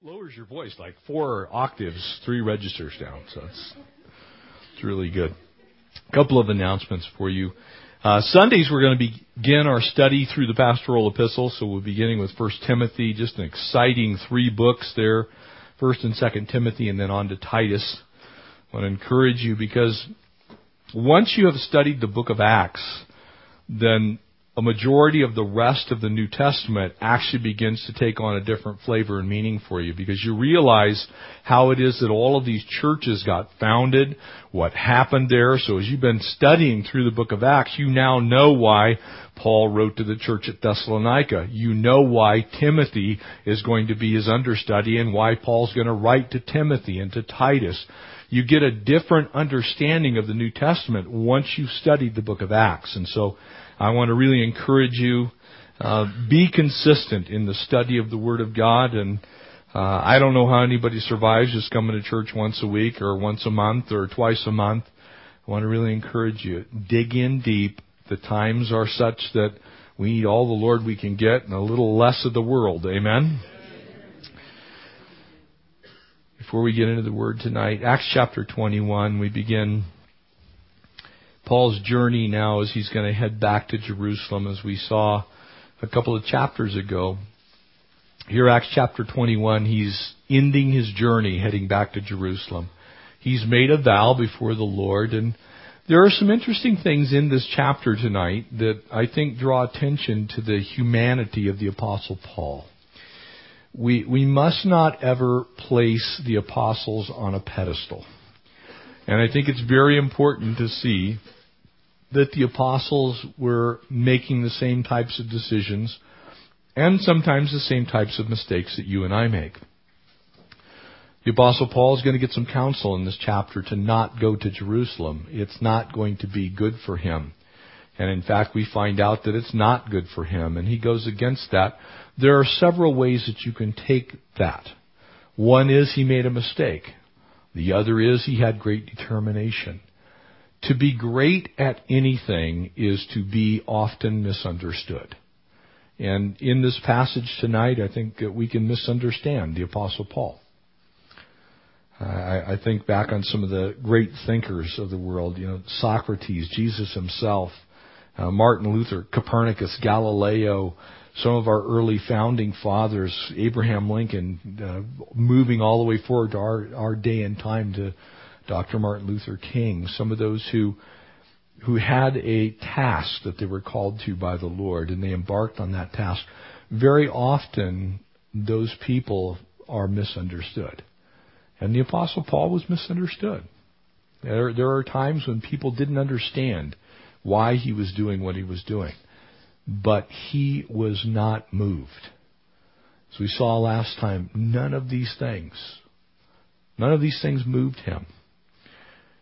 lowers your voice like four octaves, three registers down. So it's it's really good. A couple of announcements for you. Uh, Sundays we're going to begin our study through the pastoral epistles. So we're beginning with First Timothy, just an exciting three books there, First and Second Timothy, and then on to Titus. I want to encourage you because once you have studied the book of Acts, then a majority of the rest of the New Testament actually begins to take on a different flavor and meaning for you because you realize how it is that all of these churches got founded, what happened there. So as you've been studying through the book of Acts, you now know why Paul wrote to the church at Thessalonica. You know why Timothy is going to be his understudy and why Paul's going to write to Timothy and to Titus. You get a different understanding of the New Testament once you've studied the book of Acts. And so I want to really encourage you, uh, be consistent in the study of the Word of God and uh, I don't know how anybody survives just coming to church once a week or once a month or twice a month. I want to really encourage you. Dig in deep. The times are such that we need all the Lord we can get and a little less of the world. Amen? Before we get into the Word tonight, Acts chapter 21, we begin Paul's journey now as he's going to head back to Jerusalem, as we saw a couple of chapters ago. Here, Acts chapter 21, he's ending his journey heading back to Jerusalem. He's made a vow before the Lord, and there are some interesting things in this chapter tonight that I think draw attention to the humanity of the Apostle Paul. We, we must not ever place the apostles on a pedestal. And I think it's very important to see that the apostles were making the same types of decisions and sometimes the same types of mistakes that you and I make. The apostle Paul is going to get some counsel in this chapter to not go to Jerusalem. It's not going to be good for him. And in fact, we find out that it's not good for him, and he goes against that. There are several ways that you can take that. One is he made a mistake. The other is he had great determination. To be great at anything is to be often misunderstood. And in this passage tonight, I think that we can misunderstand the Apostle Paul. I, I think back on some of the great thinkers of the world, you know, Socrates, Jesus himself, uh, Martin Luther, Copernicus, Galileo, some of our early founding fathers, Abraham Lincoln, uh, moving all the way forward to our, our day and time to Dr. Martin Luther King, some of those who who had a task that they were called to by the Lord and they embarked on that task. Very often those people are misunderstood. And the apostle Paul was misunderstood. There, there are times when people didn't understand why he was doing what he was doing. But he was not moved. As we saw last time, none of these things, none of these things moved him.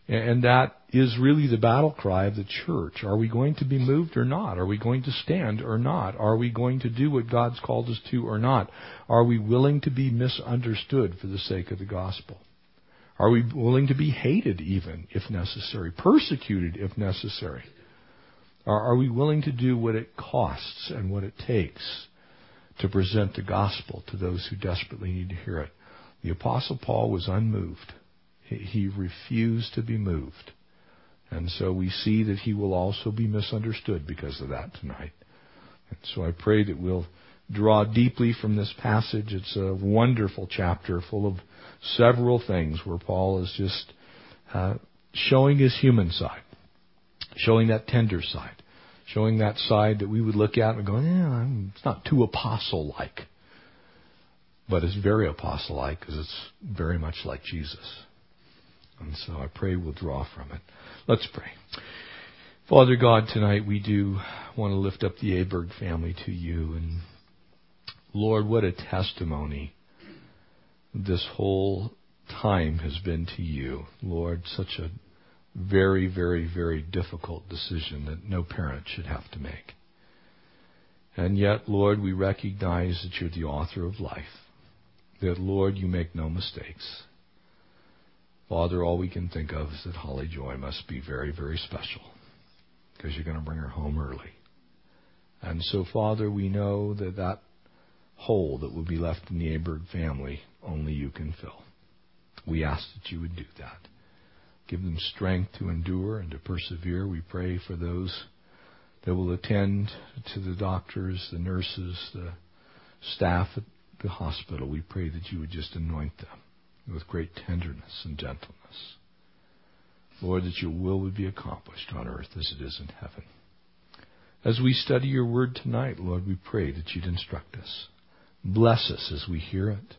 And that is really the battle cry of the church. Are we going to be moved or not? Are we going to stand or not? Are we going to do what God's called us to or not? Are we willing to be misunderstood for the sake of the gospel? Are we willing to be hated even if necessary, persecuted if necessary? Are we willing to do what it costs and what it takes to present the gospel to those who desperately need to hear it? The apostle Paul was unmoved. He refused to be moved. And so we see that he will also be misunderstood because of that tonight. And so I pray that we'll draw deeply from this passage. It's a wonderful chapter full of several things where Paul is just uh, showing his human side, showing that tender side, showing that side that we would look at and go, yeah, it's not too apostle-like. But it's very apostle-like because it's very much like Jesus. And so I pray we'll draw from it. Let's pray. Father God, tonight we do want to lift up the Aberg family to you. And Lord, what a testimony this whole time has been to you. Lord, such a very, very, very difficult decision that no parent should have to make. And yet, Lord, we recognize that you're the author of life. That, Lord, you make no mistakes. Father, all we can think of is that Holly Joy must be very, very special because you're going to bring her home early. And so, Father, we know that that hole that will be left in the Aberg family, only you can fill. We ask that you would do that. Give them strength to endure and to persevere. We pray for those that will attend to the doctors, the nurses, the staff at the hospital. We pray that you would just anoint them with great tenderness and gentleness. Lord, that your will would be accomplished on earth as it is in heaven. As we study your word tonight, Lord, we pray that you'd instruct us. Bless us as we hear it.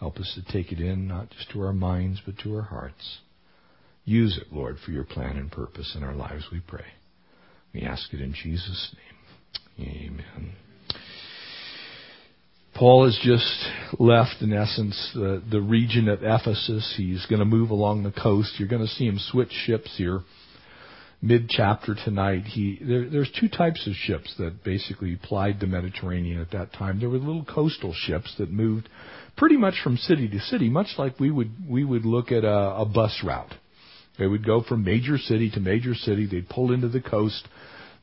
Help us to take it in, not just to our minds, but to our hearts. Use it, Lord, for your plan and purpose in our lives, we pray. We ask it in Jesus' name. Amen. Paul has just left, in essence, the, the region of Ephesus. He's going to move along the coast. You're going to see him switch ships here mid chapter tonight. He there, there's two types of ships that basically plied the Mediterranean at that time. There were little coastal ships that moved pretty much from city to city, much like we would we would look at a, a bus route. They would go from major city to major city. They'd pull into the coast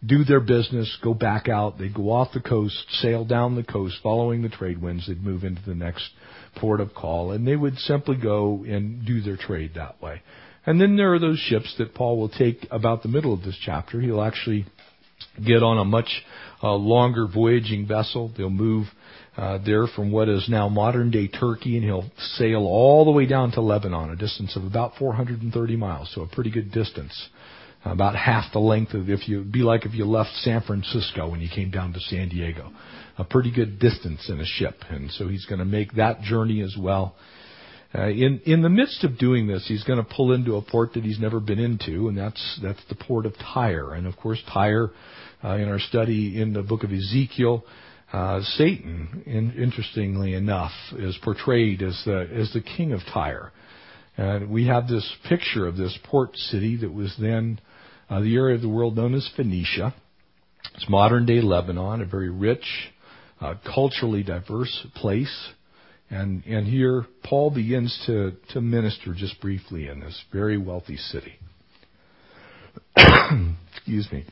do their business, go back out. They'd go off the coast, sail down the coast, following the trade winds. They'd move into the next port of call, and they would simply go and do their trade that way. And then there are those ships that Paul will take about the middle of this chapter. He'll actually get on a much uh, longer voyaging vessel. They'll move uh, there from what is now modern day Turkey, and he'll sail all the way down to Lebanon, a distance of about 430 miles, so a pretty good distance about half the length of if you be like if you left San Francisco when you came down to San Diego, a pretty good distance in a ship, and so he's going to make that journey as well. Uh, in in the midst of doing this, he's going to pull into a port that he's never been into, and that's that's the port of Tyre. And of course, Tyre, uh, in our study in the book of Ezekiel, uh, Satan, in, interestingly enough, is portrayed as the as the king of Tyre. And we have this picture of this port city that was then uh, the area of the world known as Phoenicia. It's modern day Lebanon, a very rich, uh, culturally diverse place. And, and here Paul begins to, to minister just briefly in this very wealthy city. Excuse me.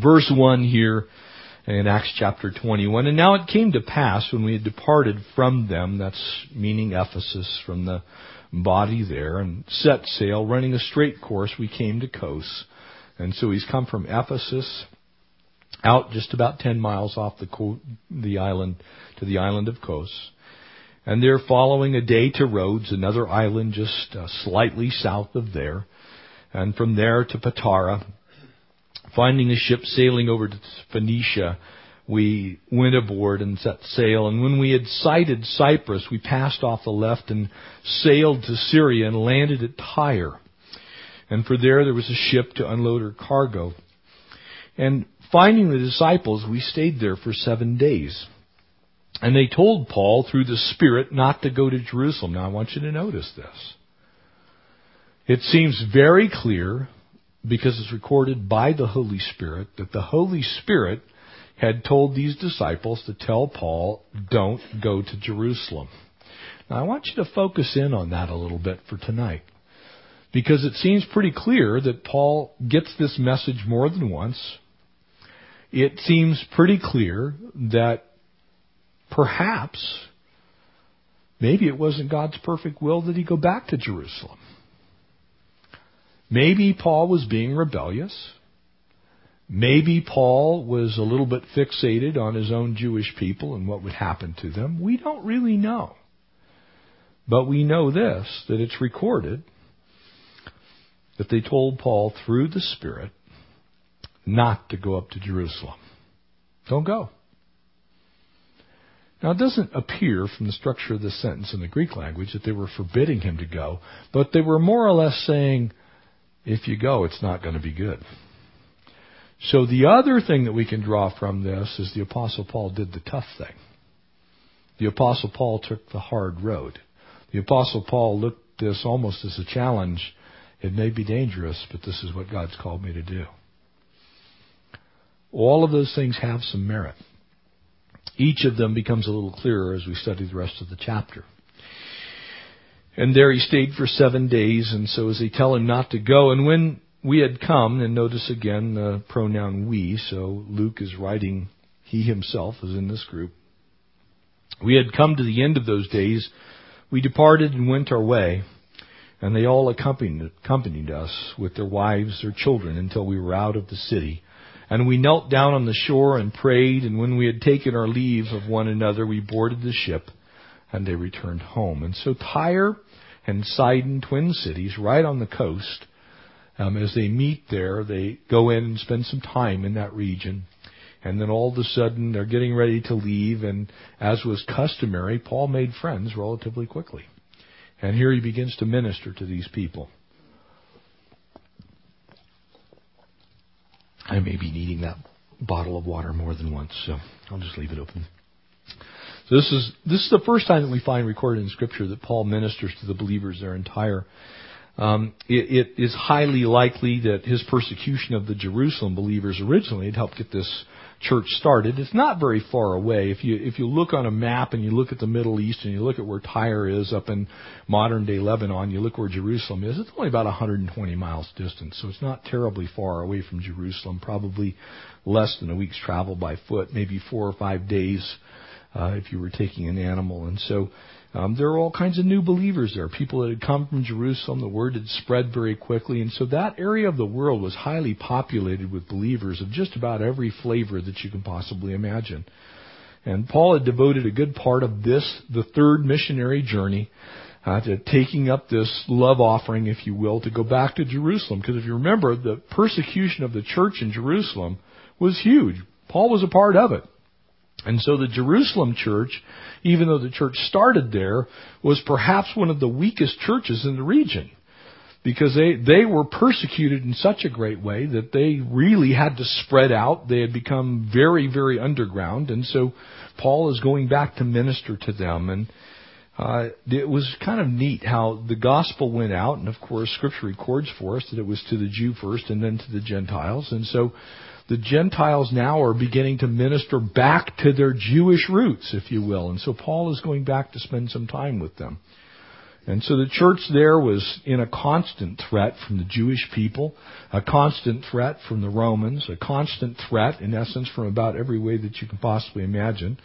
Verse 1 here in Acts chapter 21. And now it came to pass when we had departed from them, that's meaning Ephesus, from the body there, and set sail, running a straight course, we came to Kos and so he's come from Ephesus out just about 10 miles off the, the island to the island of Kos. And they're following a day to Rhodes, another island just uh, slightly south of there. And from there to Patara. Finding a ship sailing over to Phoenicia, we went aboard and set sail. And when we had sighted Cyprus, we passed off the left and sailed to Syria and landed at Tyre. And for there, there was a ship to unload her cargo. And finding the disciples, we stayed there for seven days. And they told Paul through the Spirit not to go to Jerusalem. Now I want you to notice this. It seems very clear, because it's recorded by the Holy Spirit, that the Holy Spirit had told these disciples to tell Paul, don't go to Jerusalem. Now I want you to focus in on that a little bit for tonight. Because it seems pretty clear that Paul gets this message more than once. It seems pretty clear that perhaps maybe it wasn't God's perfect will that he go back to Jerusalem. Maybe Paul was being rebellious. Maybe Paul was a little bit fixated on his own Jewish people and what would happen to them. We don't really know. But we know this, that it's recorded that they told Paul through the Spirit not to go up to Jerusalem. Don't go. Now, it doesn't appear from the structure of the sentence in the Greek language that they were forbidding him to go, but they were more or less saying, if you go, it's not going to be good. So the other thing that we can draw from this is the Apostle Paul did the tough thing. The Apostle Paul took the hard road. The Apostle Paul looked this almost as a challenge it may be dangerous, but this is what God's called me to do. All of those things have some merit. Each of them becomes a little clearer as we study the rest of the chapter. And there he stayed for seven days, and so as they tell him not to go, and when we had come, and notice again the pronoun we, so Luke is writing, he himself is in this group. We had come to the end of those days. We departed and went our way, and they all accompanied, accompanied us with their wives, their children, until we were out of the city. And we knelt down on the shore and prayed, and when we had taken our leave of one another, we boarded the ship, and they returned home. And so Tyre and Sidon, twin cities, right on the coast, um, as they meet there, they go in and spend some time in that region. And then all of a sudden they're getting ready to leave, and as was customary, Paul made friends relatively quickly. And here he begins to minister to these people. I may be needing that bottle of water more than once, so I'll just leave it open. So this is this is the first time that we find recorded in Scripture that Paul ministers to the believers their entire. Um, it, it is highly likely that his persecution of the Jerusalem believers originally had helped get this church started. It's not very far away. If you if you look on a map and you look at the Middle East and you look at where Tyre is up in modern day Lebanon, you look where Jerusalem is. It's only about 120 miles distance, so it's not terribly far away from Jerusalem. Probably less than a week's travel by foot, maybe four or five days uh, if you were taking an animal. And so um, there were all kinds of new believers there, people that had come from Jerusalem. The word had spread very quickly, and so that area of the world was highly populated with believers of just about every flavor that you can possibly imagine. And Paul had devoted a good part of this, the third missionary journey, uh, to taking up this love offering, if you will, to go back to Jerusalem. Because if you remember, the persecution of the church in Jerusalem was huge. Paul was a part of it. And so the Jerusalem church, even though the church started there, was perhaps one of the weakest churches in the region. Because they, they were persecuted in such a great way that they really had to spread out. They had become very, very underground. And so Paul is going back to minister to them. And uh, it was kind of neat how the gospel went out. And of course, Scripture records for us that it was to the Jew first and then to the Gentiles. And so the Gentiles now are beginning to minister back to their Jewish roots, if you will. And so Paul is going back to spend some time with them. And so the church there was in a constant threat from the Jewish people, a constant threat from the Romans, a constant threat, in essence, from about every way that you can possibly imagine.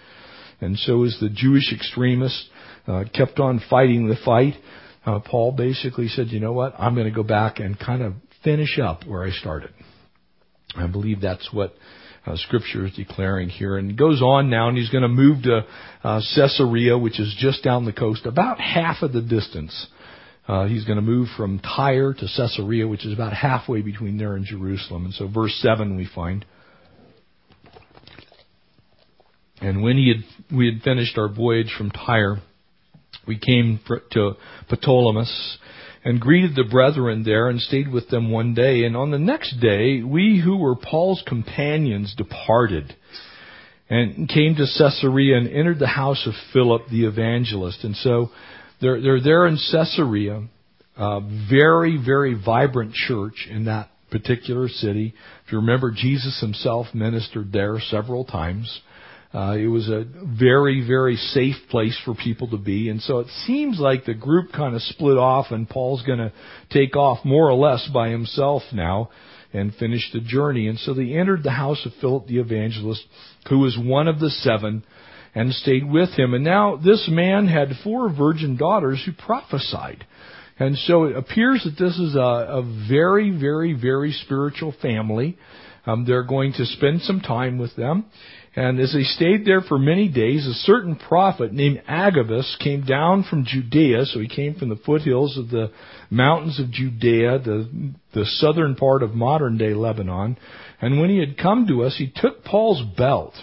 And so as the Jewish extremists uh, kept on fighting the fight, uh, Paul basically said, you know what, I'm going to go back and kind of finish up where I started. I believe that's what uh, Scripture is declaring here. And he goes on now, and he's going to move to uh, Caesarea, which is just down the coast, about half of the distance. Uh, he's going to move from Tyre to Caesarea, which is about halfway between there and Jerusalem. And so, verse seven we find. And when he had, we had finished our voyage from Tyre, we came to Ptolemais, and greeted the brethren there and stayed with them one day. And on the next day, we who were Paul's companions departed and came to Caesarea and entered the house of Philip the evangelist. And so they're, they're there in Caesarea, a very, very vibrant church in that particular city. If you remember, Jesus himself ministered there several times. Uh, it was a very, very safe place for people to be. And so it seems like the group kind of split off and Paul's going to take off more or less by himself now and finish the journey. And so they entered the house of Philip the evangelist, who was one of the seven, and stayed with him. And now this man had four virgin daughters who prophesied. And so it appears that this is a, a very, very, very spiritual family. Um, they're going to spend some time with them. And as they stayed there for many days, a certain prophet named Agabus came down from Judea, so he came from the foothills of the mountains of Judea, the, the southern part of modern day Lebanon. And when he had come to us, he took Paul's belt.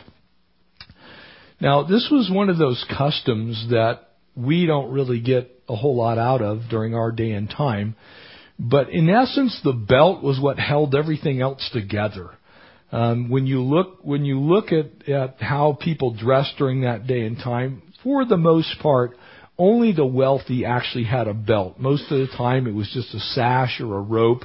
Now, this was one of those customs that we don't really get a whole lot out of during our day and time. But in essence, the belt was what held everything else together. Um, when you look when you look at, at how people dressed during that day and time, for the most part, only the wealthy actually had a belt. Most of the time, it was just a sash or a rope.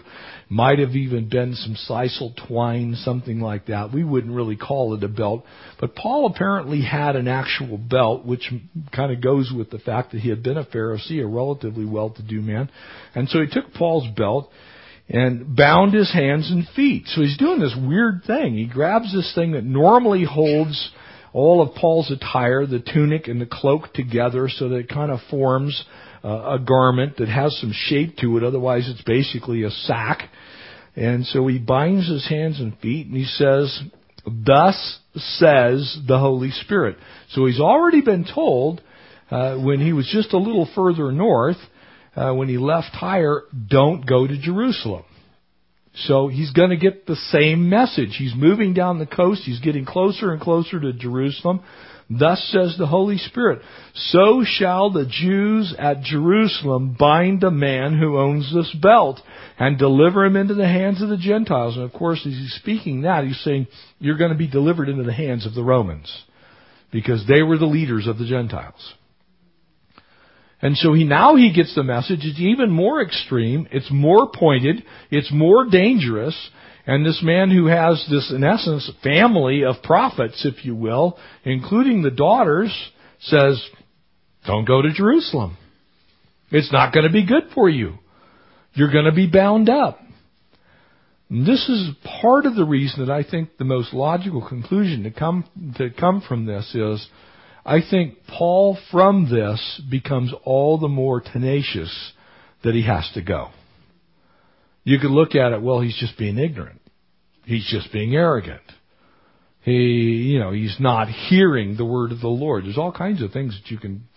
Might have even been some sisal twine, something like that. We wouldn't really call it a belt. But Paul apparently had an actual belt, which kind of goes with the fact that he had been a Pharisee, a relatively well-to-do man. And so he took Paul's belt and bound his hands and feet. So he's doing this weird thing. He grabs this thing that normally holds all of Paul's attire, the tunic and the cloak together so that it kind of forms uh, a garment that has some shape to it. Otherwise, it's basically a sack. And so he binds his hands and feet and he says, Thus says the Holy Spirit. So he's already been told uh, when he was just a little further north, uh, when he left Tyre, don't go to Jerusalem. So he's going to get the same message. He's moving down the coast. He's getting closer and closer to Jerusalem. Thus says the Holy Spirit, so shall the Jews at Jerusalem bind a man who owns this belt and deliver him into the hands of the Gentiles. And of course, as he's speaking that, he's saying, you're going to be delivered into the hands of the Romans because they were the leaders of the Gentiles. And so he now he gets the message. It's even more extreme. It's more pointed. It's more dangerous. And this man who has this, in essence, family of prophets, if you will, including the daughters, says, don't go to Jerusalem. It's not going to be good for you. You're going to be bound up. And this is part of the reason that I think the most logical conclusion to come, to come from this is I think Paul from this becomes all the more tenacious that he has to go. You could look at it, well, he's just being ignorant. He's just being arrogant. He, you know, he's not hearing the word of the Lord. There's all kinds of things that you can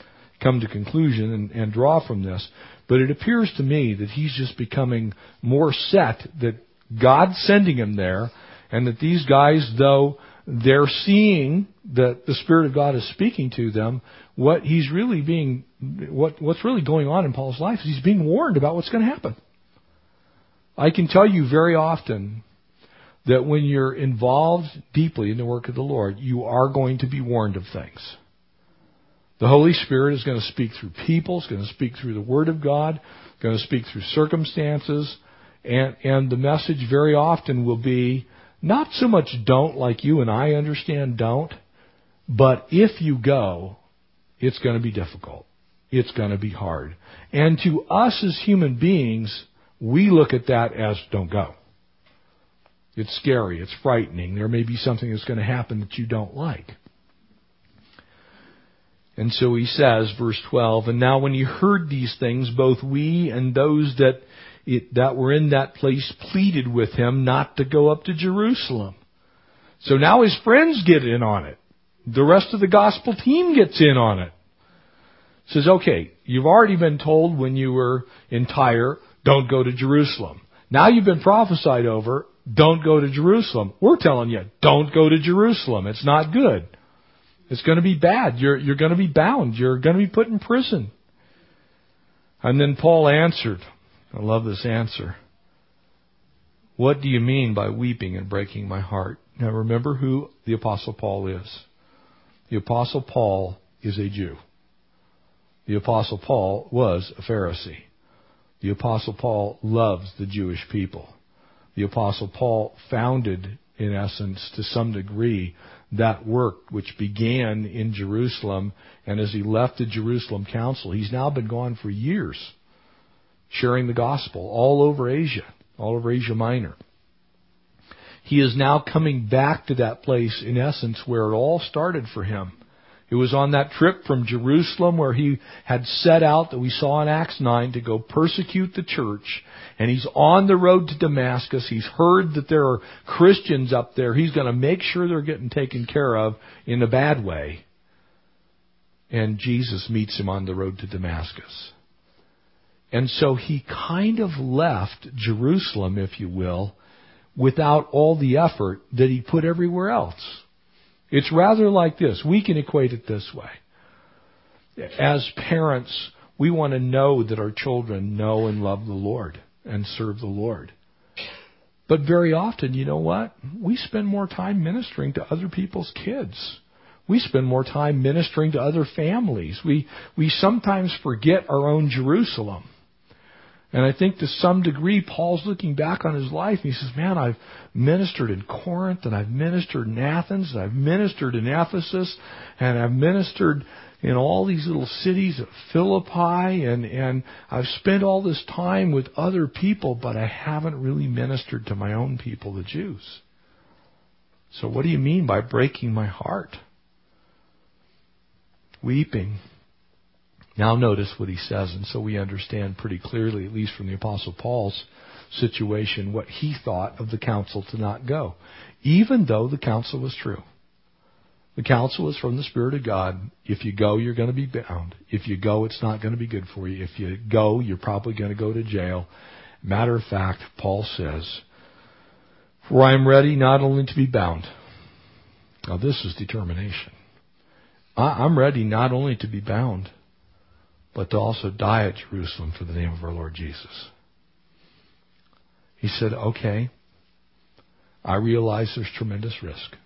come to conclusion and, and draw from this. But it appears to me that he's just becoming more set that God's sending him there and that these guys, though they're seeing that the Spirit of God is speaking to them, what he's really being, what, what's really going on in Paul's life is he's being warned about what's going to happen. I can tell you very often that when you're involved deeply in the work of the Lord, you are going to be warned of things. The Holy Spirit is going to speak through people, it's going to speak through the Word of God, going to speak through circumstances, and, and the message very often will be not so much don't like you and I understand don't, but if you go, it's going to be difficult. It's going to be hard. And to us as human beings, we look at that as don't go. It's scary. It's frightening. There may be something that's going to happen that you don't like. And so he says, verse 12, And now when you heard these things, both we and those that it, that were in that place pleaded with him not to go up to Jerusalem. So now his friends get in on it. The rest of the gospel team gets in on it. Says, okay, you've already been told when you were in Tyre, don't go to Jerusalem. Now you've been prophesied over, don't go to Jerusalem. We're telling you, don't go to Jerusalem. It's not good. It's going to be bad. You're, you're going to be bound. You're going to be put in prison. And then Paul answered, I love this answer. What do you mean by weeping and breaking my heart? Now remember who the Apostle Paul is. The Apostle Paul is a Jew. The Apostle Paul was a Pharisee. The Apostle Paul loves the Jewish people. The Apostle Paul founded, in essence, to some degree, that work which began in Jerusalem. And as he left the Jerusalem Council, he's now been gone for years sharing the gospel all over Asia, all over Asia Minor. He is now coming back to that place, in essence, where it all started for him. It was on that trip from Jerusalem where he had set out that we saw in Acts 9 to go persecute the church. And he's on the road to Damascus. He's heard that there are Christians up there. He's going to make sure they're getting taken care of in a bad way. And Jesus meets him on the road to Damascus. And so he kind of left Jerusalem, if you will, without all the effort that he put everywhere else. It's rather like this. We can equate it this way. As parents, we want to know that our children know and love the Lord and serve the Lord. But very often, you know what? We spend more time ministering to other people's kids. We spend more time ministering to other families. We, we sometimes forget our own Jerusalem. And I think to some degree, Paul's looking back on his life and he says, man, I've ministered in Corinth and I've ministered in Athens and I've ministered in Ephesus and I've ministered in all these little cities of Philippi and, and I've spent all this time with other people, but I haven't really ministered to my own people, the Jews. So what do you mean by breaking my heart? weeping. Now notice what he says, and so we understand pretty clearly, at least from the Apostle Paul's situation, what he thought of the counsel to not go, even though the counsel was true. The counsel is from the Spirit of God. If you go, you're going to be bound. If you go, it's not going to be good for you. If you go, you're probably going to go to jail. Matter of fact, Paul says, For I am ready not only to be bound. Now this is determination. I'm ready not only to be bound, but to also die at Jerusalem for the name of our Lord Jesus. He said, okay, I realize there's tremendous risk.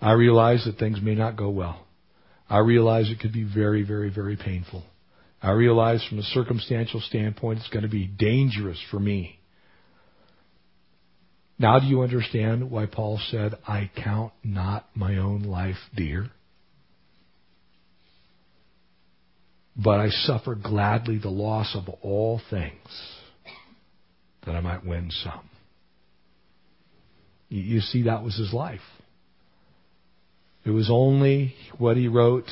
I realize that things may not go well. I realize it could be very, very, very painful. I realize from a circumstantial standpoint it's going to be dangerous for me. Now do you understand why Paul said, I count not my own life dear? But I suffer gladly the loss of all things that I might win some. You see, that was his life. It was only what he wrote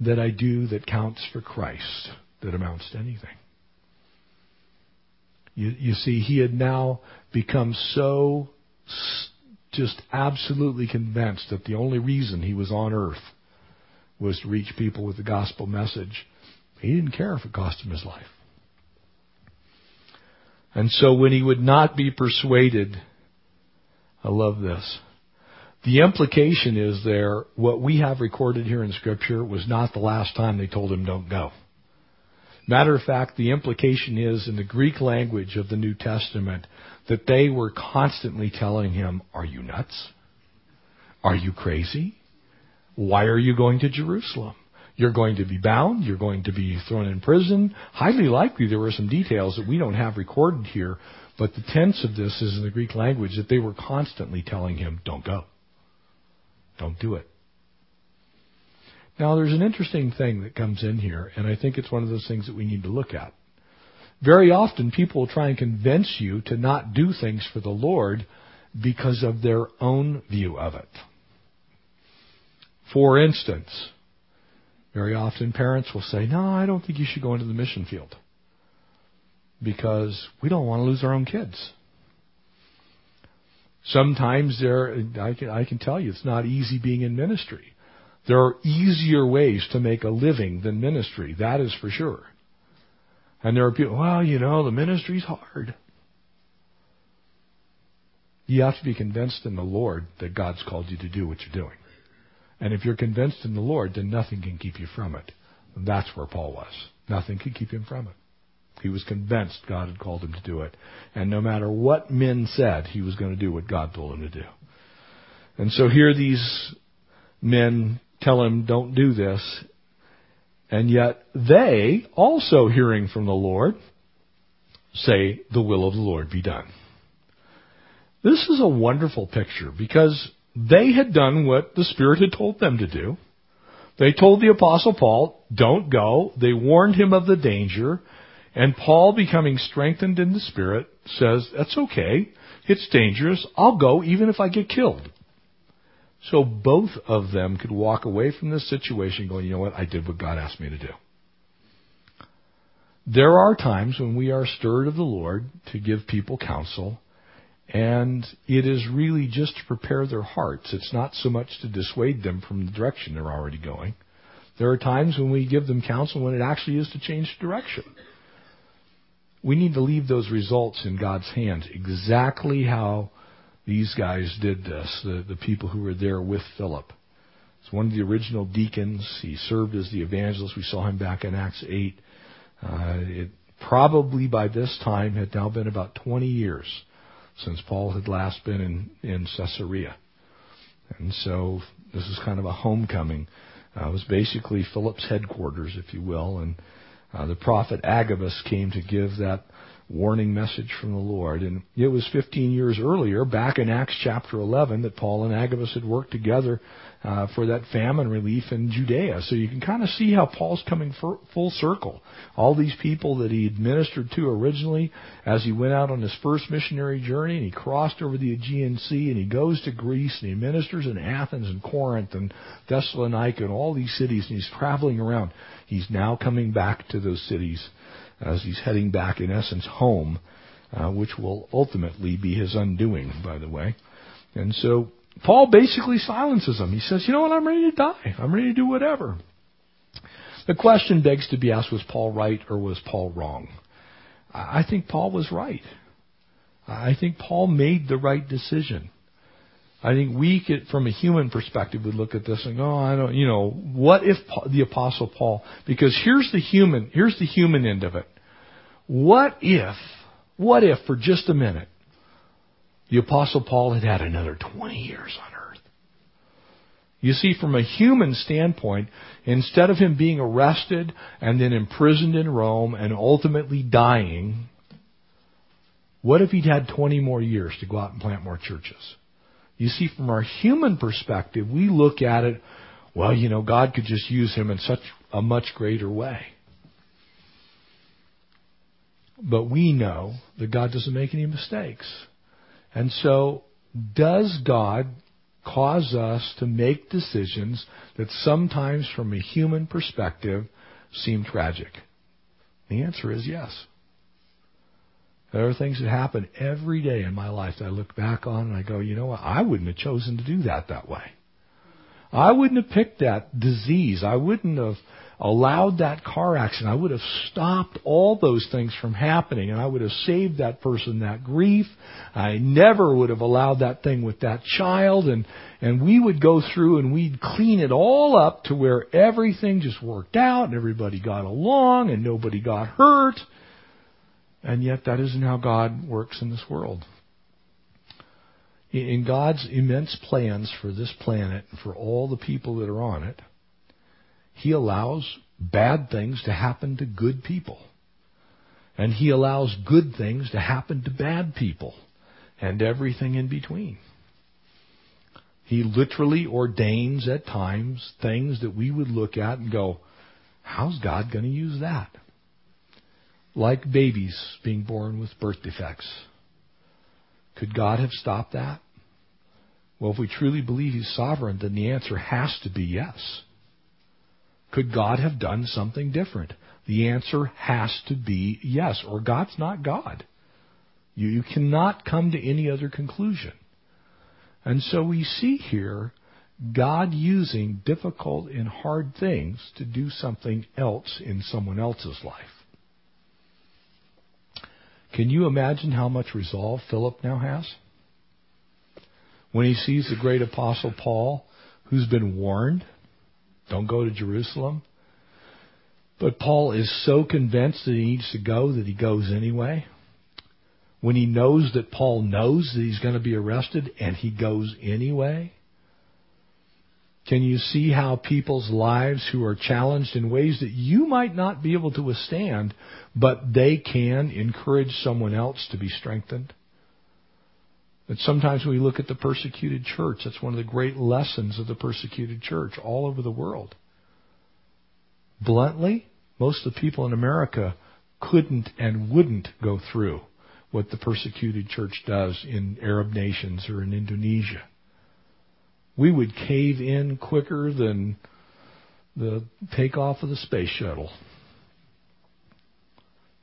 that I do that counts for Christ that amounts to anything. You, you see, he had now become so just absolutely convinced that the only reason he was on earth was to reach people with the gospel message. He didn't care if it cost him his life. And so when he would not be persuaded, I love this. The implication is there, what we have recorded here in Scripture was not the last time they told him don't go. Matter of fact, the implication is in the Greek language of the New Testament that they were constantly telling him, Are you nuts? Are you crazy? Why are you going to Jerusalem? You're going to be bound. You're going to be thrown in prison. Highly likely there were some details that we don't have recorded here, but the tense of this is in the Greek language that they were constantly telling him, don't go. Don't do it. Now there's an interesting thing that comes in here, and I think it's one of those things that we need to look at. Very often people will try and convince you to not do things for the Lord because of their own view of it. For instance, very often parents will say, no, I don't think you should go into the mission field because we don't want to lose our own kids. Sometimes there, I can, I can tell you, it's not easy being in ministry. There are easier ways to make a living than ministry. That is for sure. And there are people, well, you know, the ministry's hard. You have to be convinced in the Lord that God's called you to do what you're doing. And if you're convinced in the Lord, then nothing can keep you from it. And that's where Paul was. Nothing could keep him from it. He was convinced God had called him to do it. And no matter what men said, he was going to do what God told him to do. And so here these men tell him, don't do this. And yet they, also hearing from the Lord, say, the will of the Lord be done. This is a wonderful picture because they had done what the Spirit had told them to do. They told the Apostle Paul, don't go. They warned him of the danger. And Paul, becoming strengthened in the Spirit, says, that's okay. It's dangerous. I'll go even if I get killed. So both of them could walk away from this situation going, you know what? I did what God asked me to do. There are times when we are stirred of the Lord to give people counsel and it is really just to prepare their hearts. It's not so much to dissuade them from the direction they're already going. There are times when we give them counsel when it actually is to change direction. We need to leave those results in God's hands, exactly how these guys did this, the, the people who were there with Philip. It's one of the original deacons. He served as the evangelist. We saw him back in Acts 8. Uh, it probably by this time had now been about 20 years since Paul had last been in, in Caesarea. And so this is kind of a homecoming. Uh, it was basically Philip's headquarters, if you will, and uh, the prophet Agabus came to give that warning message from the Lord. And it was 15 years earlier, back in Acts chapter 11, that Paul and Agabus had worked together uh, for that famine relief in Judea. So you can kind of see how Paul's coming full circle. All these people that he administered to originally as he went out on his first missionary journey and he crossed over the Aegean Sea and he goes to Greece and he ministers in Athens and Corinth and Thessalonica and all these cities and he's traveling around. He's now coming back to those cities as he's heading back, in essence, home, uh, which will ultimately be his undoing, by the way. And so Paul basically silences him. He says, you know what, I'm ready to die. I'm ready to do whatever. The question begs to be asked, was Paul right or was Paul wrong? I think Paul was right. I think Paul made the right decision. I think we could, from a human perspective, would look at this and go, oh, I don't, you know, what if the apostle Paul, because here's the human, here's the human end of it. What if, what if for just a minute, the apostle Paul had had another 20 years on earth? You see, from a human standpoint, instead of him being arrested and then imprisoned in Rome and ultimately dying, what if he'd had 20 more years to go out and plant more churches? You see, from our human perspective, we look at it, well, you know, God could just use him in such a much greater way. But we know that God doesn't make any mistakes. And so, does God cause us to make decisions that sometimes from a human perspective seem tragic? The answer is yes. There are things that happen every day in my life that I look back on and I go, you know what? I wouldn't have chosen to do that that way. I wouldn't have picked that disease. I wouldn't have allowed that car accident. I would have stopped all those things from happening and I would have saved that person that grief. I never would have allowed that thing with that child and, and we would go through and we'd clean it all up to where everything just worked out and everybody got along and nobody got hurt. And yet that isn't how God works in this world. In God's immense plans for this planet and for all the people that are on it, He allows bad things to happen to good people. And He allows good things to happen to bad people and everything in between. He literally ordains at times things that we would look at and go, how's God going to use that? Like babies being born with birth defects. Could God have stopped that? Well, if we truly believe He's sovereign, then the answer has to be yes. Could God have done something different? The answer has to be yes, or God's not God. You, you cannot come to any other conclusion. And so we see here God using difficult and hard things to do something else in someone else's life. Can you imagine how much resolve Philip now has? When he sees the great apostle Paul, who's been warned, don't go to Jerusalem. But Paul is so convinced that he needs to go that he goes anyway. When he knows that Paul knows that he's going to be arrested and he goes anyway. Can you see how people's lives who are challenged in ways that you might not be able to withstand, but they can encourage someone else to be strengthened? That sometimes we look at the persecuted church, that's one of the great lessons of the persecuted church all over the world. Bluntly, most of the people in America couldn't and wouldn't go through what the persecuted church does in Arab nations or in Indonesia we would cave in quicker than the takeoff of the space shuttle.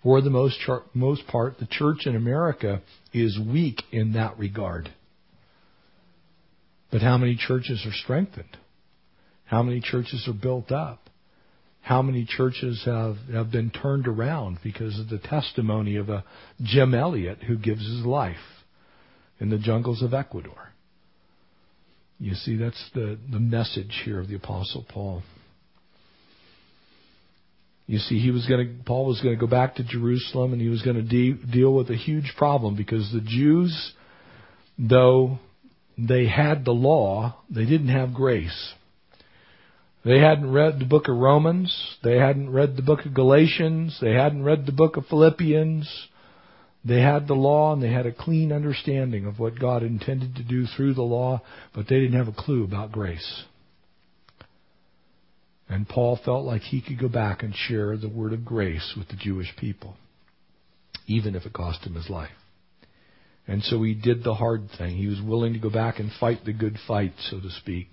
For the most, char- most part, the church in America is weak in that regard. But how many churches are strengthened? How many churches are built up? How many churches have, have been turned around because of the testimony of a Jim Elliot who gives his life in the jungles of Ecuador? You see, that's the, the message here of the Apostle Paul. You see, he was going to, Paul was going to go back to Jerusalem and he was going to de- deal with a huge problem because the Jews, though they had the law, they didn't have grace. They hadn't read the book of Romans. They hadn't read the book of Galatians. They hadn't read the book of Philippians. They had the law and they had a clean understanding of what God intended to do through the law, but they didn't have a clue about grace. And Paul felt like he could go back and share the word of grace with the Jewish people, even if it cost him his life. And so he did the hard thing. He was willing to go back and fight the good fight, so to speak.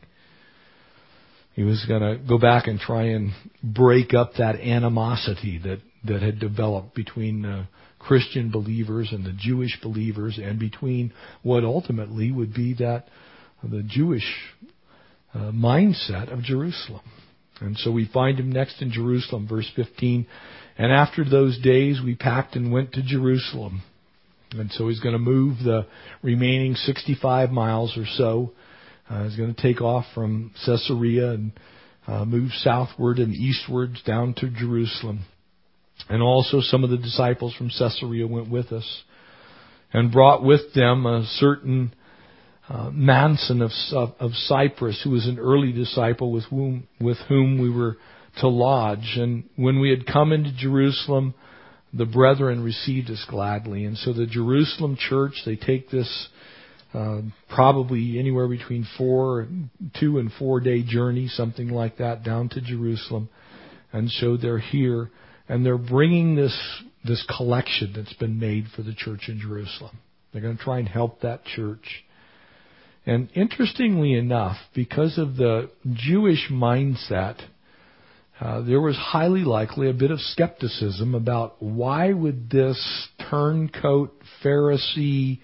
He was going to go back and try and break up that animosity that, that had developed between the Christian believers and the Jewish believers and between what ultimately would be that the Jewish uh, mindset of Jerusalem. And so we find him next in Jerusalem, verse 15. And after those days we packed and went to Jerusalem. And so he's going to move the remaining 65 miles or so. Uh, he's going to take off from Caesarea and uh, move southward and eastwards down to Jerusalem. And also some of the disciples from Caesarea went with us and brought with them a certain uh, Mnason of, of, of, Cyprus, who was an early disciple with whom, with whom we were to lodge. And when we had come into Jerusalem, the brethren received us gladly. And so the Jerusalem church, they take this uh, probably anywhere between four, two and four day journey, something like that, down to Jerusalem. And so they're here, and they're bringing this this collection that's been made for the church in Jerusalem. They're going to try and help that church. And interestingly enough, because of the Jewish mindset, uh, there was highly likely a bit of skepticism about why would this turncoat Pharisee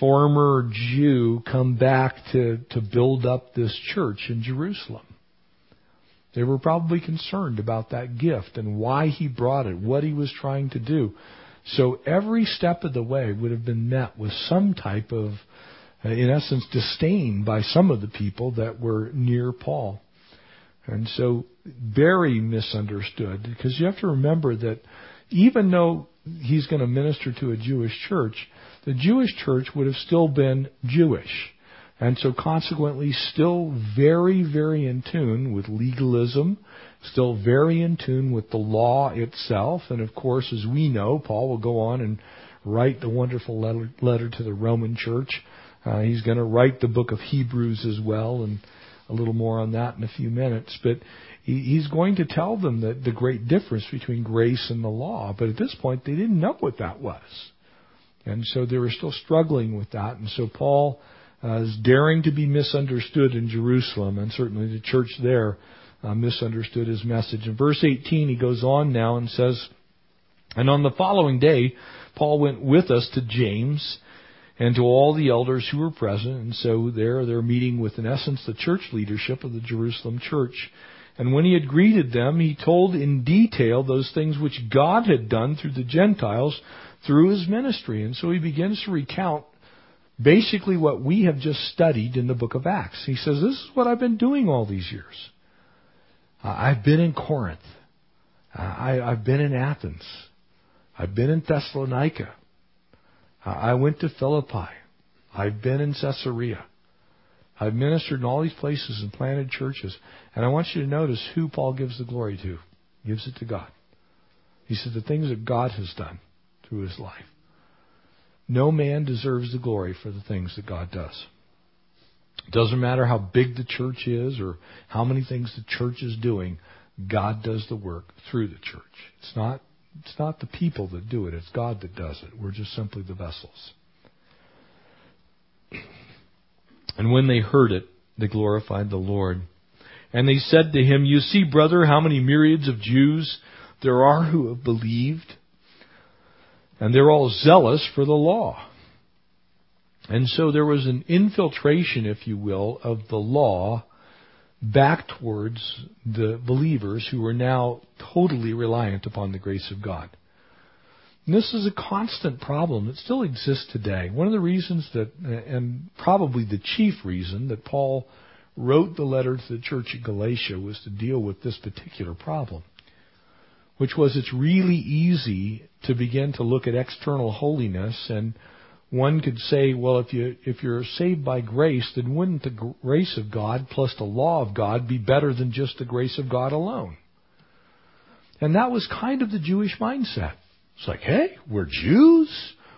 former Jew come back to, to build up this church in Jerusalem. They were probably concerned about that gift and why he brought it, what he was trying to do. So every step of the way would have been met with some type of, uh, in essence, disdain by some of the people that were near Paul. And so very misunderstood because you have to remember that even though he's going to minister to a Jewish church, the Jewish church would have still been Jewish. And so consequently still very, very in tune with legalism, still very in tune with the law itself. And of course, as we know, Paul will go on and write the wonderful letter, letter to the Roman church. Uh, he's going to write the book of Hebrews as well, and a little more on that in a few minutes. But he, he's going to tell them that the great difference between grace and the law. But at this point, they didn't know what that was. And so they were still struggling with that. And so Paul is daring to be misunderstood in Jerusalem, and certainly the church there uh, misunderstood his message. In verse 18, he goes on now and says, And on the following day, Paul went with us to James and to all the elders who were present. And so there they're meeting with, in essence, the church leadership of the Jerusalem church. And when he had greeted them, he told in detail those things which God had done through the Gentiles through his ministry. And so he begins to recount basically what we have just studied in the book of Acts. He says, This is what I've been doing all these years. Uh, I've been in Corinth. Uh, I, I've been in Athens. I've been in Thessalonica. Uh, I went to Philippi. I've been in Caesarea. I've ministered in all these places and planted churches. And I want you to notice who Paul gives the glory to. He gives it to God. He said the things that God has done through his life. No man deserves the glory for the things that God does. It doesn't matter how big the church is or how many things the church is doing, God does the work through the church. It's not it's not the people that do it, it's God that does it. We're just simply the vessels. And when they heard it, they glorified the Lord. And they said to him, You see, brother, how many myriads of Jews there are who have believed and they're all zealous for the law. And so there was an infiltration, if you will, of the law back towards the believers who were now totally reliant upon the grace of God. And this is a constant problem that still exists today. One of the reasons that, and probably the chief reason that Paul wrote the letter to the church at Galatia was to deal with this particular problem which was it's really easy to begin to look at external holiness and one could say, well, if you if you're saved by grace, then wouldn't the grace of God plus the law of God be better than just the grace of God alone? And that was kind of the Jewish mindset. It's like, hey, we're Jews.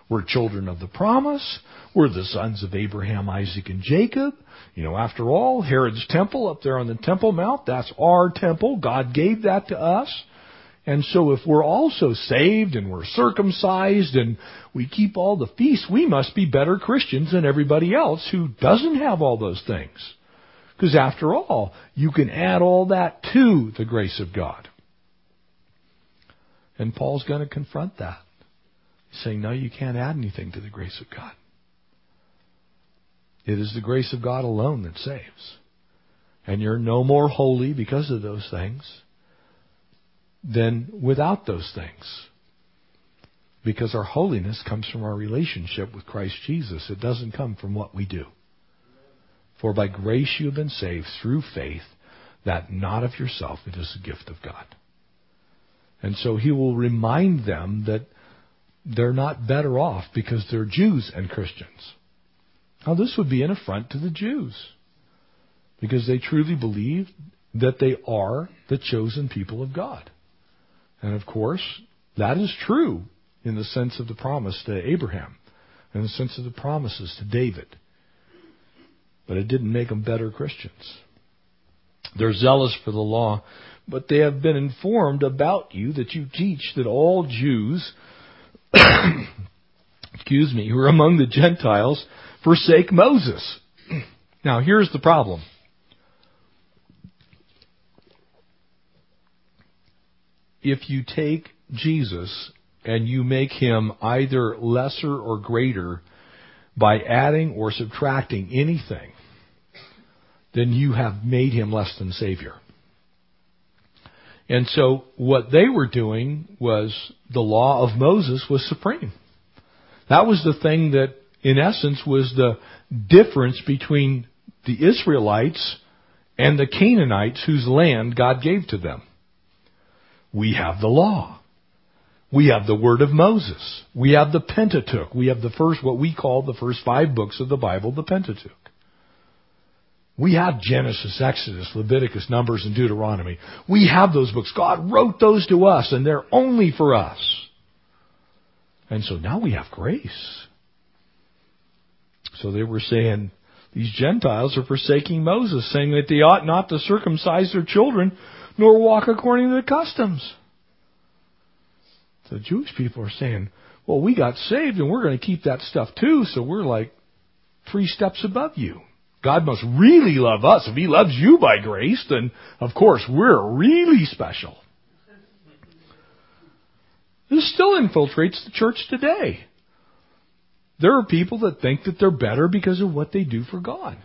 We're children of the promise. We're the sons of Abraham, Isaac, and Jacob. You know, after all, Herod's temple up there on the Temple Mount, that's our temple. God gave that to us. And so if we're also saved and we're circumcised and we keep all the feasts, we must be better Christians than everybody else who doesn't have all those things. Because after all, you can add all that to the grace of God. And Paul's going to confront that. He's saying, no, you can't add anything to the grace of God. It is the grace of God alone that saves. And you're no more holy because of those things than without those things. Because our holiness comes from our relationship with Christ Jesus. It doesn't come from what we do. For by grace you have been saved through faith, that not of yourself, it is a gift of God. And so he will remind them that they're not better off because they're Jews and Christians. Now this would be an affront to the Jews because they truly believe that they are the chosen people of God. And of course, that is true in the sense of the promise to Abraham, in the sense of the promises to David. But it didn't make them better Christians. They're zealous for the law, but they have been informed about you that you teach that all Jews, excuse me, who are among the Gentiles forsake Moses. Now here's the problem. If you take Jesus and you make him either lesser or greater by adding or subtracting anything, then you have made him less than Savior. And so what they were doing was the law of Moses was supreme. That was the thing that, in essence, was the difference between the Israelites and the Canaanites whose land God gave to them. We have the law. We have the word of Moses. We have the Pentateuch. We have the first, what we call the first five books of the Bible, the Pentateuch. We have Genesis, Exodus, Leviticus, Numbers, and Deuteronomy. We have those books. God wrote those to us, and they're only for us. And so now we have grace. So they were saying, these Gentiles are forsaking Moses, saying that they ought not to circumcise their children, nor walk according to the customs. The Jewish people are saying, well, we got saved and we're going to keep that stuff too, so we're like three steps above you. God must really love us. If He loves you by grace, then of course we're really special. This still infiltrates the church today. There are people that think that they're better because of what they do for God.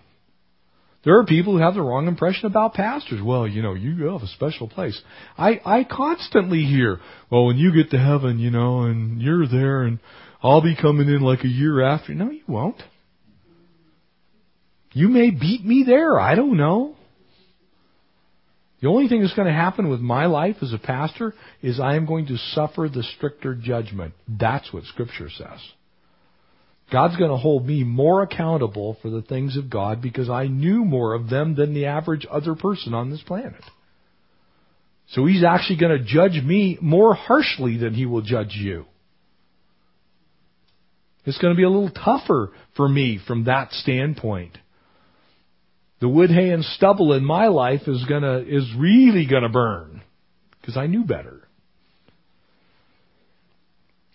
There are people who have the wrong impression about pastors. Well, you know, you have a special place. I, I constantly hear, well, when you get to heaven, you know, and you're there and I'll be coming in like a year after. No, you won't. You may beat me there. I don't know. The only thing that's going to happen with my life as a pastor is I am going to suffer the stricter judgment. That's what Scripture says. God's going to hold me more accountable for the things of God because I knew more of them than the average other person on this planet. So He's actually going to judge me more harshly than He will judge you. It's going to be a little tougher for me from that standpoint. The wood, hay, and stubble in my life is gonna, is really gonna burn. Because I knew better.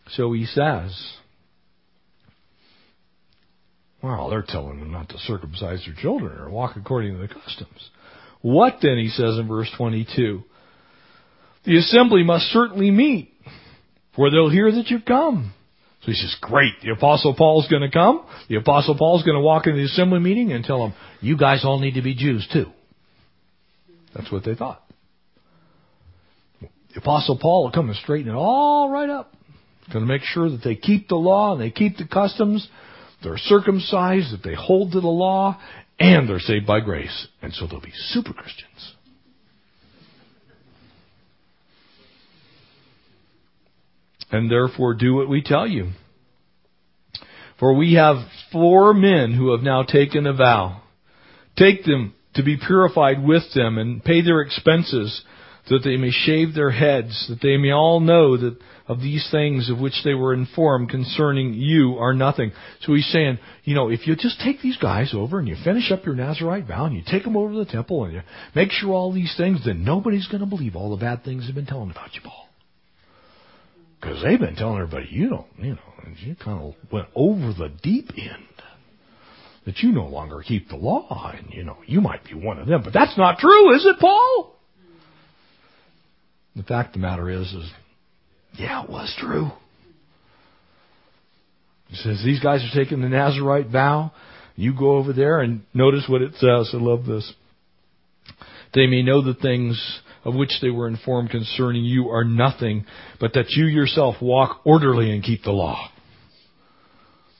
So he says, well, they're telling them not to circumcise their children or walk according to the customs. What then, he says in verse 22? The assembly must certainly meet, for they'll hear that you've come. So he says, great, the apostle Paul's gonna come. The apostle Paul's gonna walk into the assembly meeting and tell them, you guys all need to be Jews too. That's what they thought. The apostle Paul will come and straighten it all right up. Going to make sure that they keep the law and they keep the customs. They're circumcised, that they hold to the law, and they're saved by grace. And so they'll be super Christians. and therefore do what we tell you. For we have four men who have now taken a vow. Take them to be purified with them and pay their expenses that they may shave their heads, that they may all know that of these things of which they were informed concerning you are nothing. So he's saying, you know, if you just take these guys over and you finish up your Nazarite vow and you take them over to the temple and you make sure all these things, then nobody's going to believe all the bad things they've been telling about you, Paul. Because they've been telling everybody, you don't, you know, and you kind of went over the deep end. That you no longer keep the law and, you know, you might be one of them. But that's not true, is it, Paul? The fact of the matter is, is yeah, it was true. He says, these guys are taking the Nazarite vow. You go over there and notice what it says. I love this. They may know the things of which they were informed concerning you are nothing, but that you yourself walk orderly and keep the law.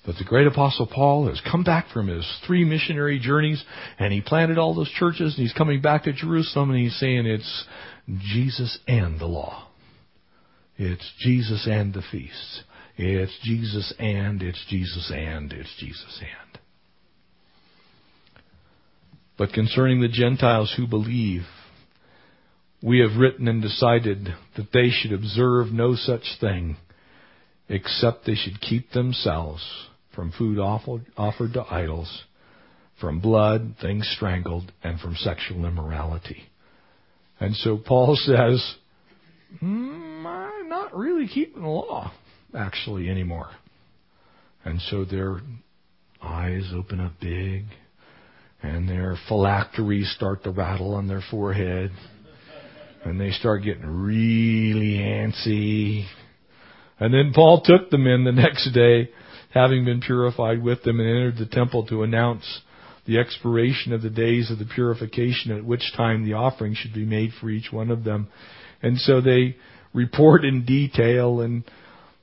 But the great apostle Paul has come back from his three missionary journeys and he planted all those churches and he's coming back to Jerusalem and he's saying it's Jesus and the law. It's Jesus and the feasts. It's Jesus and, it's Jesus and, it's Jesus and. But concerning the Gentiles who believe, we have written and decided that they should observe no such thing, except they should keep themselves from food offered to idols, from blood, things strangled, and from sexual immorality. And so Paul says, mm, I'm not really keeping the law, actually, anymore. And so their eyes open up big, and their phylacteries start to rattle on their forehead, and they start getting really antsy. And then Paul took them in the next day, having been purified with them, and entered the temple to announce the expiration of the days of the purification, at which time the offering should be made for each one of them. And so they report in detail and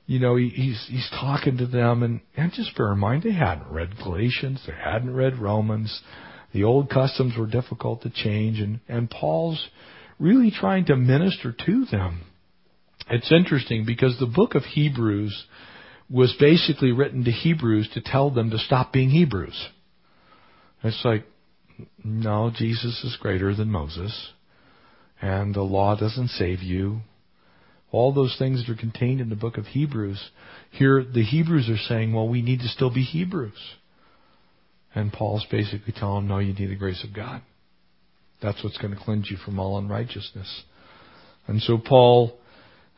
you know, he, he's he's talking to them, and, and just bear in mind they hadn't read Galatians, they hadn't read Romans, the old customs were difficult to change, and and Paul's really trying to minister to them. It's interesting because the book of Hebrews was basically written to Hebrews to tell them to stop being Hebrews. It's like, no, Jesus is greater than Moses, and the law doesn't save you. All those things that are contained in the book of Hebrews. Here, the Hebrews are saying, well, we need to still be Hebrews. And Paul's basically telling them, no, you need the grace of God. That's what's going to cleanse you from all unrighteousness. And so Paul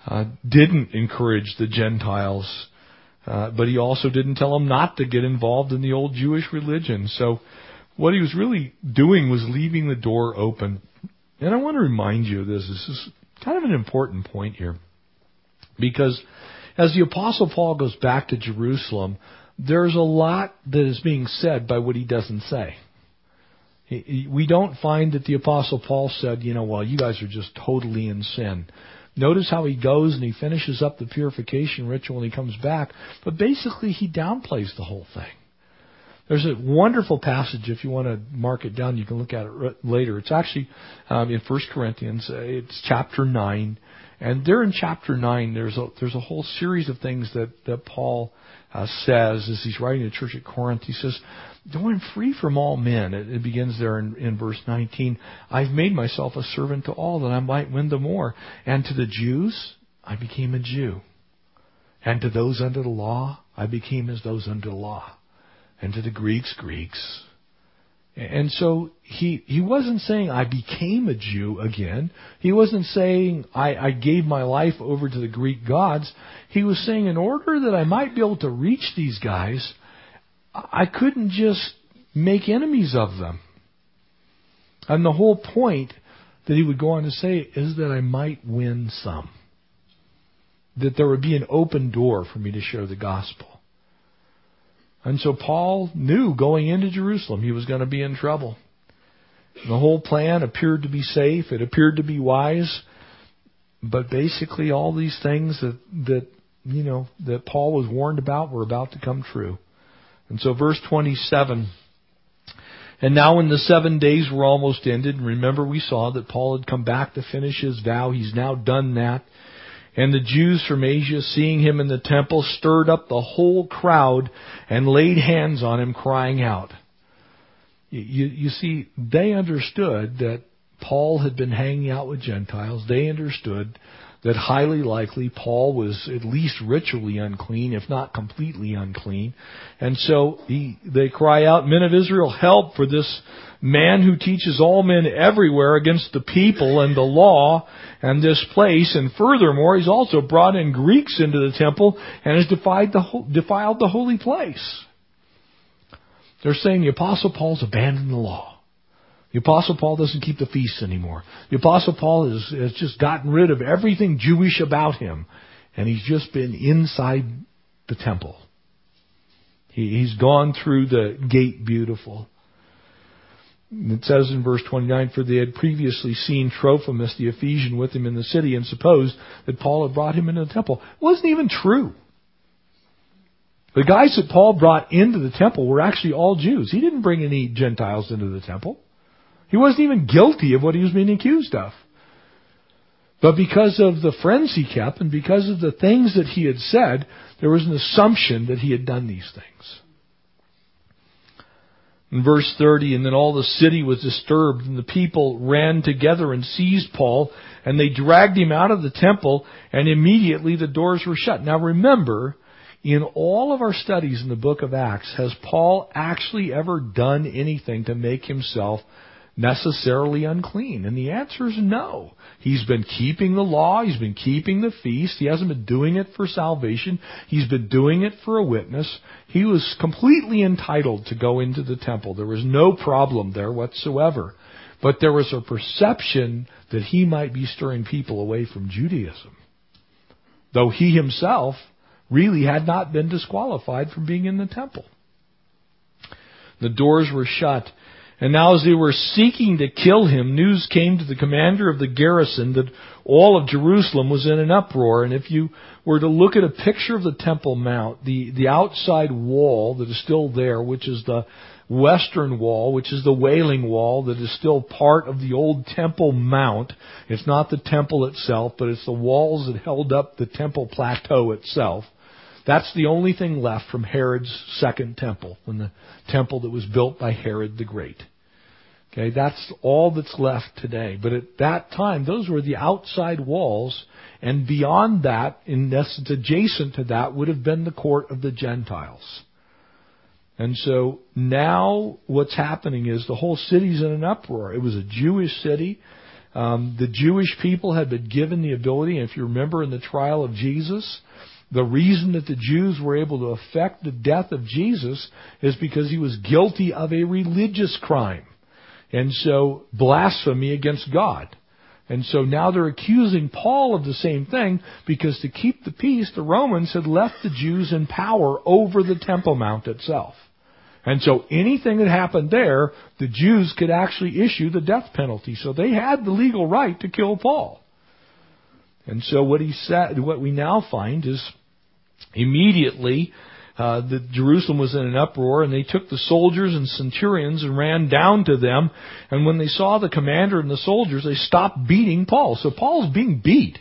uh, didn't encourage the Gentiles, uh, but he also didn't tell them not to get involved in the old Jewish religion. So what he was really doing was leaving the door open. And I want to remind you of this. This is kind of an important point here. Because as the Apostle Paul goes back to Jerusalem, there's a lot that is being said by what he doesn't say. We don't find that the Apostle Paul said, you know, well, you guys are just totally in sin. Notice how he goes and he finishes up the purification ritual and he comes back, but basically he downplays the whole thing. There's a wonderful passage. If you want to mark it down, you can look at it later. It's actually um, in First Corinthians. Uh, it's chapter nine, and there in chapter nine, there's a there's a whole series of things that that Paul uh, says as he's writing to the church at Corinth. He says, "Though I'm free from all men," it, it begins there in, in verse 19. I've made myself a servant to all that I might win the more, and to the Jews I became a Jew, and to those under the law I became as those under the law and to the Greeks, Greeks. And so he he wasn't saying I became a Jew again. He wasn't saying I, I gave my life over to the Greek gods. He was saying in order that I might be able to reach these guys, I couldn't just make enemies of them. And the whole point that he would go on to say is that I might win some. That there would be an open door for me to share the gospel. And so Paul knew going into Jerusalem he was going to be in trouble. The whole plan appeared to be safe. It appeared to be wise. But basically all these things that, that, you know, that Paul was warned about were about to come true. And so verse 27, and now when the seven days were almost ended, and remember we saw that Paul had come back to finish his vow. He's now done that. And the Jews from Asia, seeing him in the temple, stirred up the whole crowd and laid hands on him, crying out. You, you see, they understood that Paul had been hanging out with Gentiles. They understood that highly likely Paul was at least ritually unclean, if not completely unclean. And so he, they cry out, Men of Israel, help for this man who teaches all men everywhere against the people and the law and this place. And furthermore, he's also brought in Greeks into the temple and has defied the, defiled the holy place. They're saying the apostle Paul's abandoned the law. The Apostle Paul doesn't keep the feasts anymore. The Apostle Paul has, has just gotten rid of everything Jewish about him, and he's just been inside the temple. He, he's gone through the gate beautiful. It says in verse 29, for they had previously seen Trophimus the Ephesian with him in the city and supposed that Paul had brought him into the temple. It wasn't even true. The guys that Paul brought into the temple were actually all Jews. He didn't bring any Gentiles into the temple. He wasn't even guilty of what he was being accused of. But because of the friends he kept and because of the things that he had said, there was an assumption that he had done these things. In verse 30, and then all the city was disturbed, and the people ran together and seized Paul, and they dragged him out of the temple, and immediately the doors were shut. Now remember, in all of our studies in the book of Acts, has Paul actually ever done anything to make himself necessarily unclean? And the answer is no. He's been keeping the law. He's been keeping the feast. He hasn't been doing it for salvation. He's been doing it for a witness. He was completely entitled to go into the temple. There was no problem there whatsoever. But there was a perception that he might be stirring people away from Judaism. Though he himself really had not been disqualified from being in the temple. The doors were shut and now as they were seeking to kill him, news came to the commander of the garrison that all of Jerusalem was in an uproar. And if you were to look at a picture of the Temple Mount, the, the outside wall that is still there, which is the western wall, which is the Wailing Wall that is still part of the old Temple Mount. It's not the temple itself, but it's the walls that held up the Temple Plateau itself. That's the only thing left from Herod's second temple, when the temple that was built by Herod the Great. Okay, that's all that's left today. But at that time, those were the outside walls, and beyond that, in essence, adjacent to that, would have been the court of the Gentiles. And so now what's happening is the whole city's in an uproar. It was a Jewish city. Um, the Jewish people had been given the ability, and if you remember in the trial of Jesus, the reason that the Jews were able to effect the death of Jesus is because he was guilty of a religious crime. And so, blasphemy against God. And so now they're accusing Paul of the same thing because to keep the peace, the Romans had left the Jews in power over the Temple Mount itself. And so anything that happened there, the Jews could actually issue the death penalty. So they had the legal right to kill Paul. And so what he said, what we now find is immediately uh, Jerusalem was in an uproar, and they took the soldiers and centurions and ran down to them. And when they saw the commander and the soldiers, they stopped beating Paul. So Paul's being beat.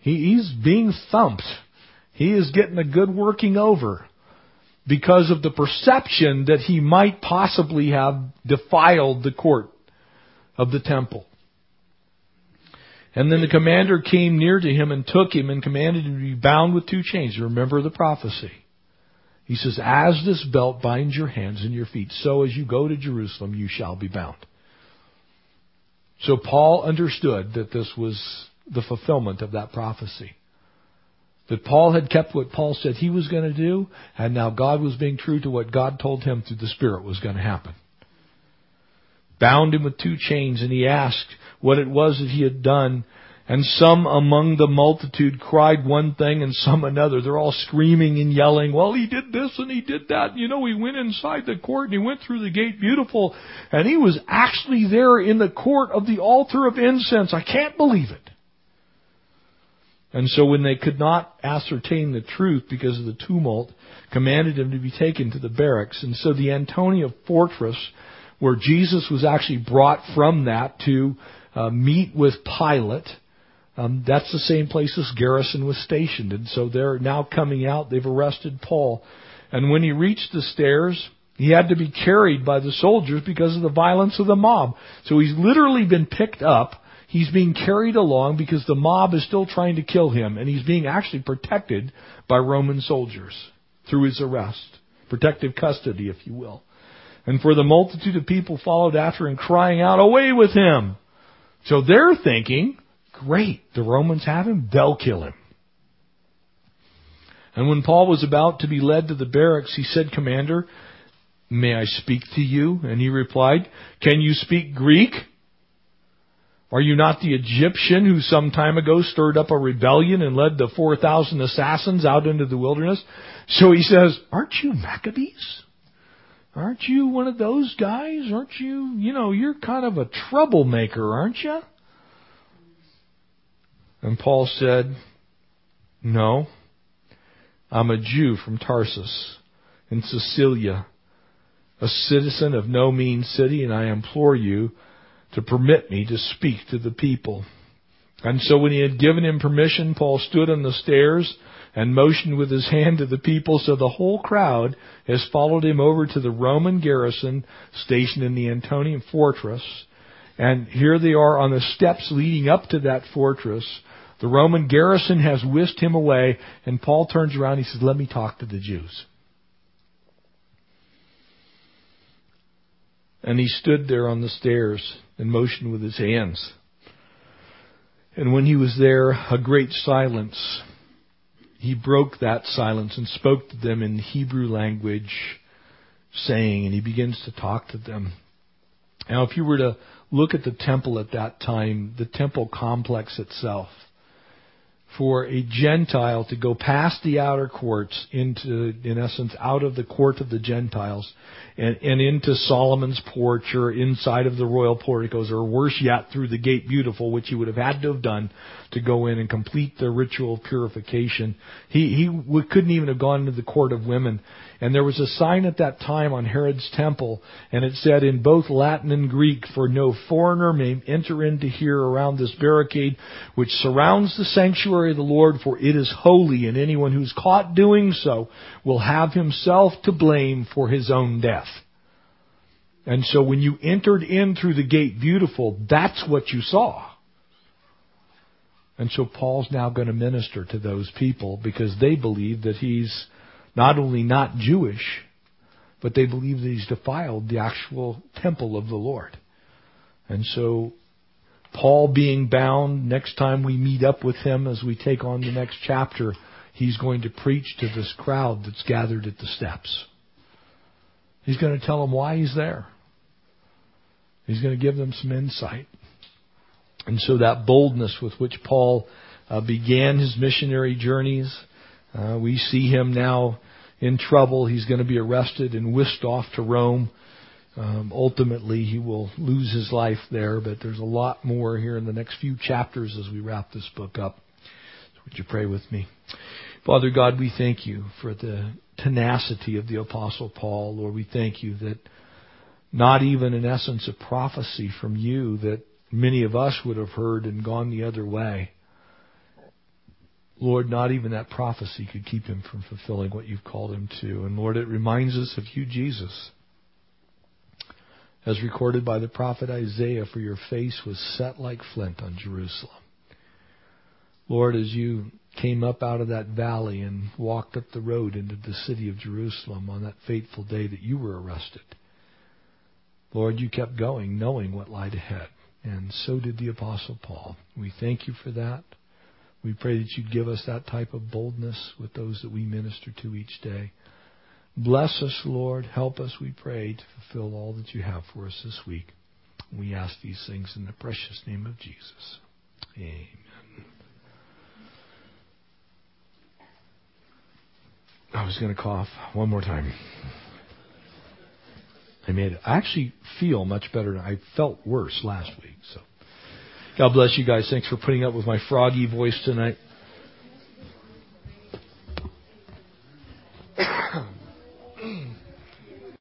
He, he's being thumped. He is getting a good working over because of the perception that he might possibly have defiled the court of the temple. And then the commander came near to him and took him and commanded him to be bound with two chains. Remember the prophecy. He says, As this belt binds your hands and your feet, so as you go to Jerusalem, you shall be bound. So Paul understood that this was the fulfillment of that prophecy. That Paul had kept what Paul said he was going to do, and now God was being true to what God told him through the Spirit was going to happen. Bound him with two chains, and he asked what it was that he had done. And some among the multitude cried one thing and some another. They're all screaming and yelling, well, he did this and he did that. You know, he went inside the court and he went through the gate beautiful and he was actually there in the court of the altar of incense. I can't believe it. And so when they could not ascertain the truth because of the tumult, commanded him to be taken to the barracks. And so the Antonia fortress, where Jesus was actually brought from that to uh, meet with Pilate, um, that's the same place as Garrison was stationed. And so they're now coming out. They've arrested Paul. And when he reached the stairs, He had to be carried by the soldiers because of the violence of the mob. So he's literally been picked up. He's being carried along because the mob is still trying to kill him, and he's being actually protected by Roman soldiers through his arrest. Protective custody, if you will. And for the multitude of people followed after him, crying out, Away with him! So they're thinking, Great, the Romans have him, they'll kill him. And when Paul was about to be led to the barracks, he said, Commander, may I speak to you? And he replied, Can you speak Greek? Are you not the Egyptian who some time ago stirred up a rebellion and led the 4,000 assassins out into the wilderness? So he says, Aren't you Maccabees? Aren't you one of those guys? Aren't you, you know, you're kind of a troublemaker, aren't you? And Paul said, No, I'm a Jew from Tarsus in Cilicia, a citizen of no mean city, and I implore you to permit me to speak to the people. And so when he had given him permission, Paul stood on the stairs and motioned with his hand to the people, so the whole crowd has followed him over to the Roman garrison stationed in the Antonian fortress. And here they are on the steps leading up to that fortress. The Roman garrison has whisked him away, and Paul turns around and he says, Let me talk to the Jews. And he stood there on the stairs and motioned with his hands. And when he was there, a great silence. He broke that silence and spoke to them in Hebrew language, saying, and he begins to talk to them. Now, if you were to look at the temple at that time, the temple complex itself, for a Gentile to go past the outer courts into, in essence, out of the court of the Gentiles and, and into Solomon's porch or inside of the royal porticos or worse yet through the gate beautiful, which he would have had to have done to go in and complete the ritual of purification. He, he couldn't even have gone into the court of women. And there was a sign at that time on Herod's temple, and it said in both Latin and Greek, for no foreigner may enter into here around this barricade which surrounds the sanctuary of the Lord, for it is holy, and anyone who's caught doing so will have himself to blame for his own death. And so when you entered in through the gate beautiful, that's what you saw. And so Paul's now going to minister to those people because they believe that he's not only not Jewish, but they believe that he's defiled the actual temple of the Lord. And so Paul being bound, next time we meet up with him as we take on the next chapter, he's going to preach to this crowd that's gathered at the steps. He's going to tell them why he's there. He's going to give them some insight. And so that boldness with which Paul uh, began his missionary journeys, uh, we see him now in trouble. He's going to be arrested and whisked off to Rome. Um, ultimately, he will lose his life there, but there's a lot more here in the next few chapters as we wrap this book up. So would you pray with me? Father God, we thank you for the tenacity of the Apostle Paul. Lord, we thank you that not even in essence a prophecy from you that many of us would have heard and gone the other way Lord, not even that prophecy could keep him from fulfilling what you've called him to. And Lord, it reminds us of you, Jesus. As recorded by the prophet Isaiah, for your face was set like flint on Jerusalem. Lord, as you came up out of that valley and walked up the road into the city of Jerusalem on that fateful day that you were arrested, Lord, you kept going knowing what lied ahead. And so did the Apostle Paul. We thank you for that. We pray that you'd give us that type of boldness with those that we minister to each day. Bless us, Lord. Help us, we pray, to fulfill all that you have for us this week. We ask these things in the precious name of Jesus. Amen. I was going to cough one more time. I made it. I actually feel much better. I felt worse last week, so. God bless you guys. Thanks for putting up with my froggy voice tonight.